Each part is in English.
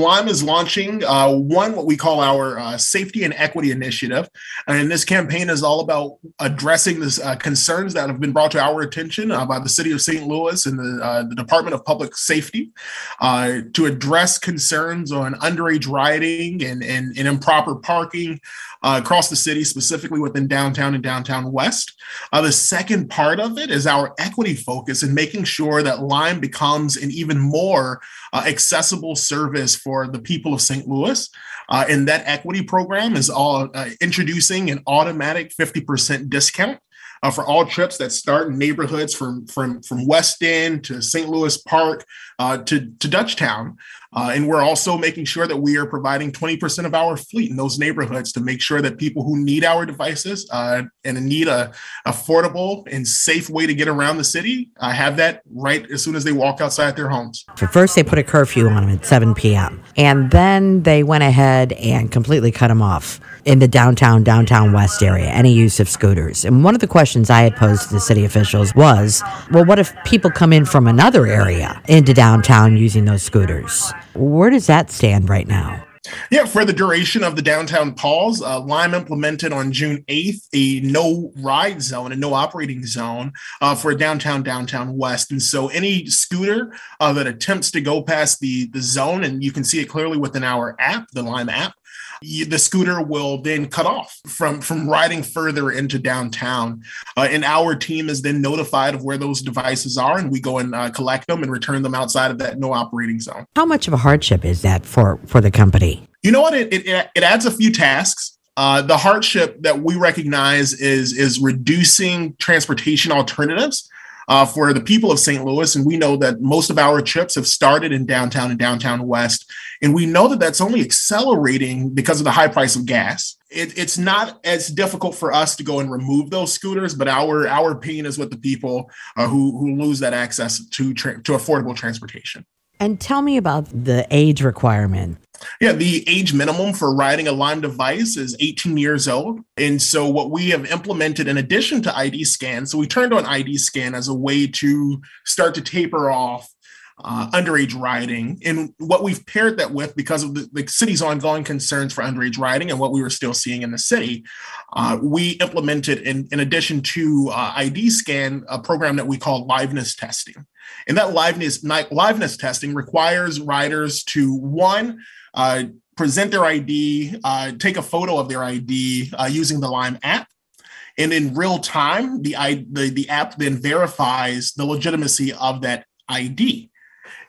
Lime is launching uh, one what we call our uh, safety and equity initiative, and this campaign is all about addressing the uh, concerns that have been brought to our attention uh, by the City of St. Louis and the, uh, the Department of Public Safety uh, to address concerns on underage riding and, and, and improper parking, uh, across the city, specifically within downtown and downtown west. Uh, the second part of it is our equity focus in making sure that Lime becomes an even more uh, accessible service for the people of St. Louis. Uh, and that equity program is all uh, introducing an automatic 50% discount uh, for all trips that start in neighborhoods from from from West End to St. Louis Park uh, to to Dutchtown. Uh, and we're also making sure that we are providing 20% of our fleet in those neighborhoods to make sure that people who need our devices uh, and need a affordable and safe way to get around the city uh, have that right as soon as they walk outside their homes. So first, they put a curfew on them at 7 p.m. And then they went ahead and completely cut them off in the downtown, downtown west area, any use of scooters. And one of the questions I had posed to the city officials was, well, what if people come in from another area into downtown using those scooters? Where does that stand right now? Yeah, for the duration of the downtown pause, uh, Lime implemented on June 8th a no ride zone, a no operating zone uh, for downtown, downtown west. And so any scooter uh, that attempts to go past the, the zone, and you can see it clearly within our app, the Lime app, the scooter will then cut off from from riding further into downtown. Uh, and our team is then notified of where those devices are and we go and uh, collect them and return them outside of that no operating zone. How much of a hardship is that for for the company? You know what? It it, it adds a few tasks. Uh, the hardship that we recognize is is reducing transportation alternatives uh, for the people of St. Louis. And we know that most of our trips have started in downtown and downtown west. And we know that that's only accelerating because of the high price of gas. It, it's not as difficult for us to go and remove those scooters, but our our pain is with the people uh, who who lose that access to tra- to affordable transportation. And tell me about the age requirement. Yeah, the age minimum for riding a Lime device is 18 years old. And so, what we have implemented in addition to ID scan, so we turned on ID scan as a way to start to taper off uh, underage riding. And what we've paired that with, because of the, the, city's ongoing concerns for underage riding and what we were still seeing in the city, uh, we implemented, in, in addition to uh, ID scan, a program that we call liveness testing. And that liveness, liveness testing requires riders to one, uh, present their ID, uh, take a photo of their ID uh, using the Lime app. And in real time, the, the, the app then verifies the legitimacy of that ID.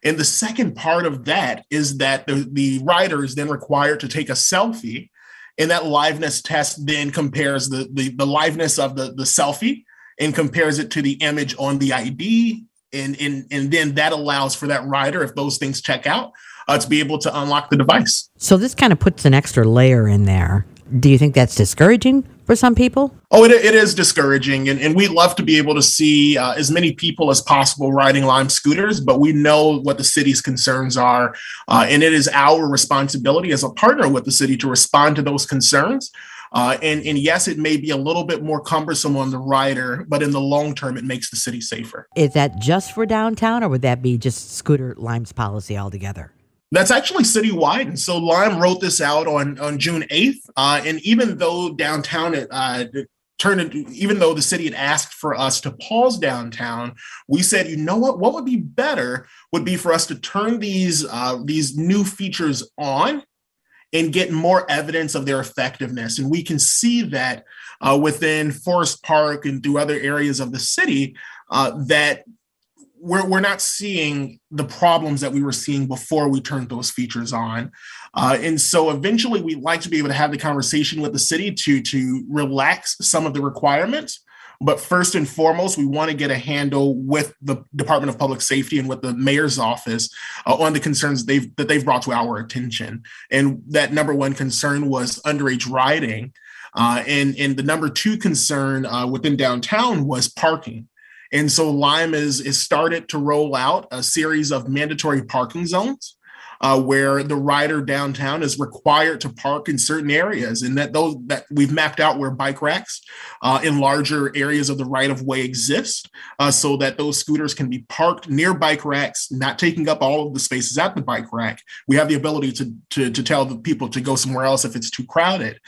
And the second part of that is that the, the rider is then required to take a selfie. And that liveness test then compares the, the, the liveness of the, the selfie and compares it to the image on the ID. And, and, and then that allows for that rider, if those things check out, uh, to be able to unlock the device. So this kind of puts an extra layer in there. Do you think that's discouraging for some people? Oh, it, it is discouraging. And, and we'd love to be able to see uh, as many people as possible riding Lime scooters, but we know what the city's concerns are. Uh, and it is our responsibility as a partner with the city to respond to those concerns. Uh, and, and yes, it may be a little bit more cumbersome on the rider, but in the long term, it makes the city safer. Is that just for downtown, or would that be just Scooter Lime's policy altogether? That's actually citywide. And so Lime wrote this out on, on June 8th. Uh, and even though downtown it, uh, turned into, even though the city had asked for us to pause downtown, we said, you know what, what would be better would be for us to turn these, uh, these new features on and get more evidence of their effectiveness. And we can see that uh, within Forest Park and through other areas of the city uh, that we're, we're not seeing the problems that we were seeing before we turned those features on. Uh, and so eventually we'd like to be able to have the conversation with the city to, to relax some of the requirements But first and foremost, we want to get a handle with the Department of Public Safety and with the mayor's office uh, on the concerns they've that they've brought to our attention. And that number one concern was underage riding. Uh, and, and the number two concern uh, within downtown was parking. And so Lime is, is started to roll out a series of mandatory parking zones uh, where the rider downtown is required to park in certain areas, and that those that we've mapped out where bike racks uh, in larger areas of the right of way exist, uh, so that those scooters can be parked near bike racks, not taking up all of the spaces at the bike rack. We have the ability to to, to tell the people to go somewhere else if it's too crowded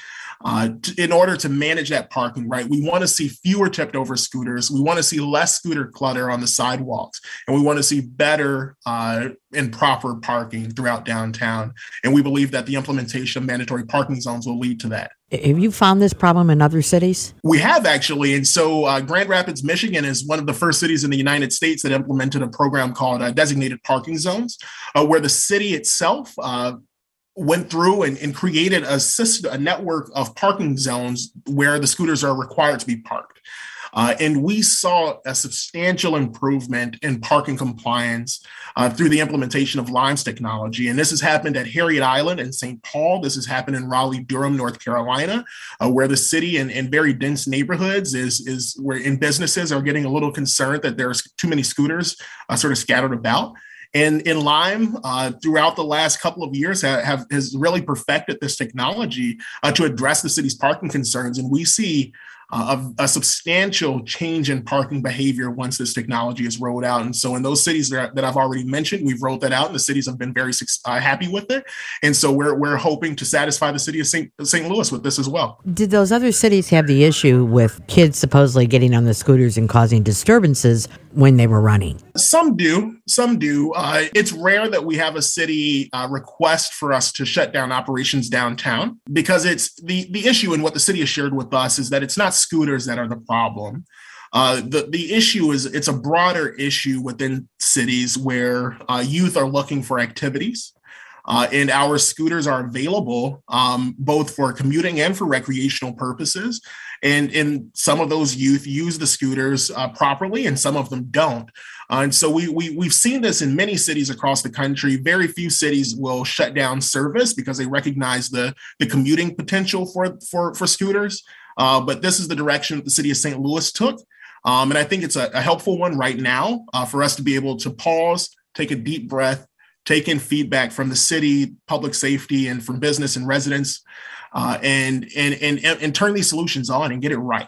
uh, in order to manage that parking, right, we want to see fewer tipped over scooters. We want to see less scooter clutter on the sidewalks, and we want to see better uh, and proper parking throughout downtown. And we believe that the implementation of mandatory parking zones will lead to that. Have you found this problem in other cities? We have actually. And so uh, Grand Rapids, Michigan is one of the first cities in the United States that implemented a program called uh, designated parking zones, uh, where the city itself uh, went through and, and created a system, a network of parking zones where the scooters are required to be parked. Uh, and we saw a substantial improvement in parking compliance uh, through the implementation of Lime's technology. And this has happened at Harriet Island in St. Paul. This has happened in Raleigh, Durham, North Carolina, uh, where the city and very dense neighborhoods is, is where in businesses are getting a little concerned that there's too many scooters uh, sort of scattered about. And in Lime, uh, throughout the last couple of years, have, have has really perfected this technology uh, to address the city's parking concerns. And we see uh, a, a, substantial change in parking behavior once this technology is rolled out. And so, in those cities that, that I've already mentioned, we've rolled that out, and the cities have been very uh, happy with it. And so, we're we're hoping to satisfy the city of St. St. Louis with this as well. Did those other cities have the issue with kids supposedly getting on the scooters and causing disturbances when they were running? Some do. Some do. Uh, it's rare that we have a city uh, request for us to shut down operations downtown because it's the the issue and what the city has shared with us is that it's not scooters that are the problem. Uh, the the issue is it's a broader issue within cities where uh, youth are looking for activities. Uh, and our scooters are available um, both for commuting and for recreational purposes. And, and some of those youth use the scooters uh, properly, and some of them don't. Uh, and so we, we we've seen this in many cities across the country. Very few cities will shut down service because they recognize the the commuting potential for for for scooters. Uh, but this is the direction that the city of St. Louis took. Um, and I think it's a, a helpful one right now uh, for us to be able to pause, take a deep breath, take in feedback from the city, public safety, and from business and residents, uh, and, and, and, and turn these solutions on and get it right.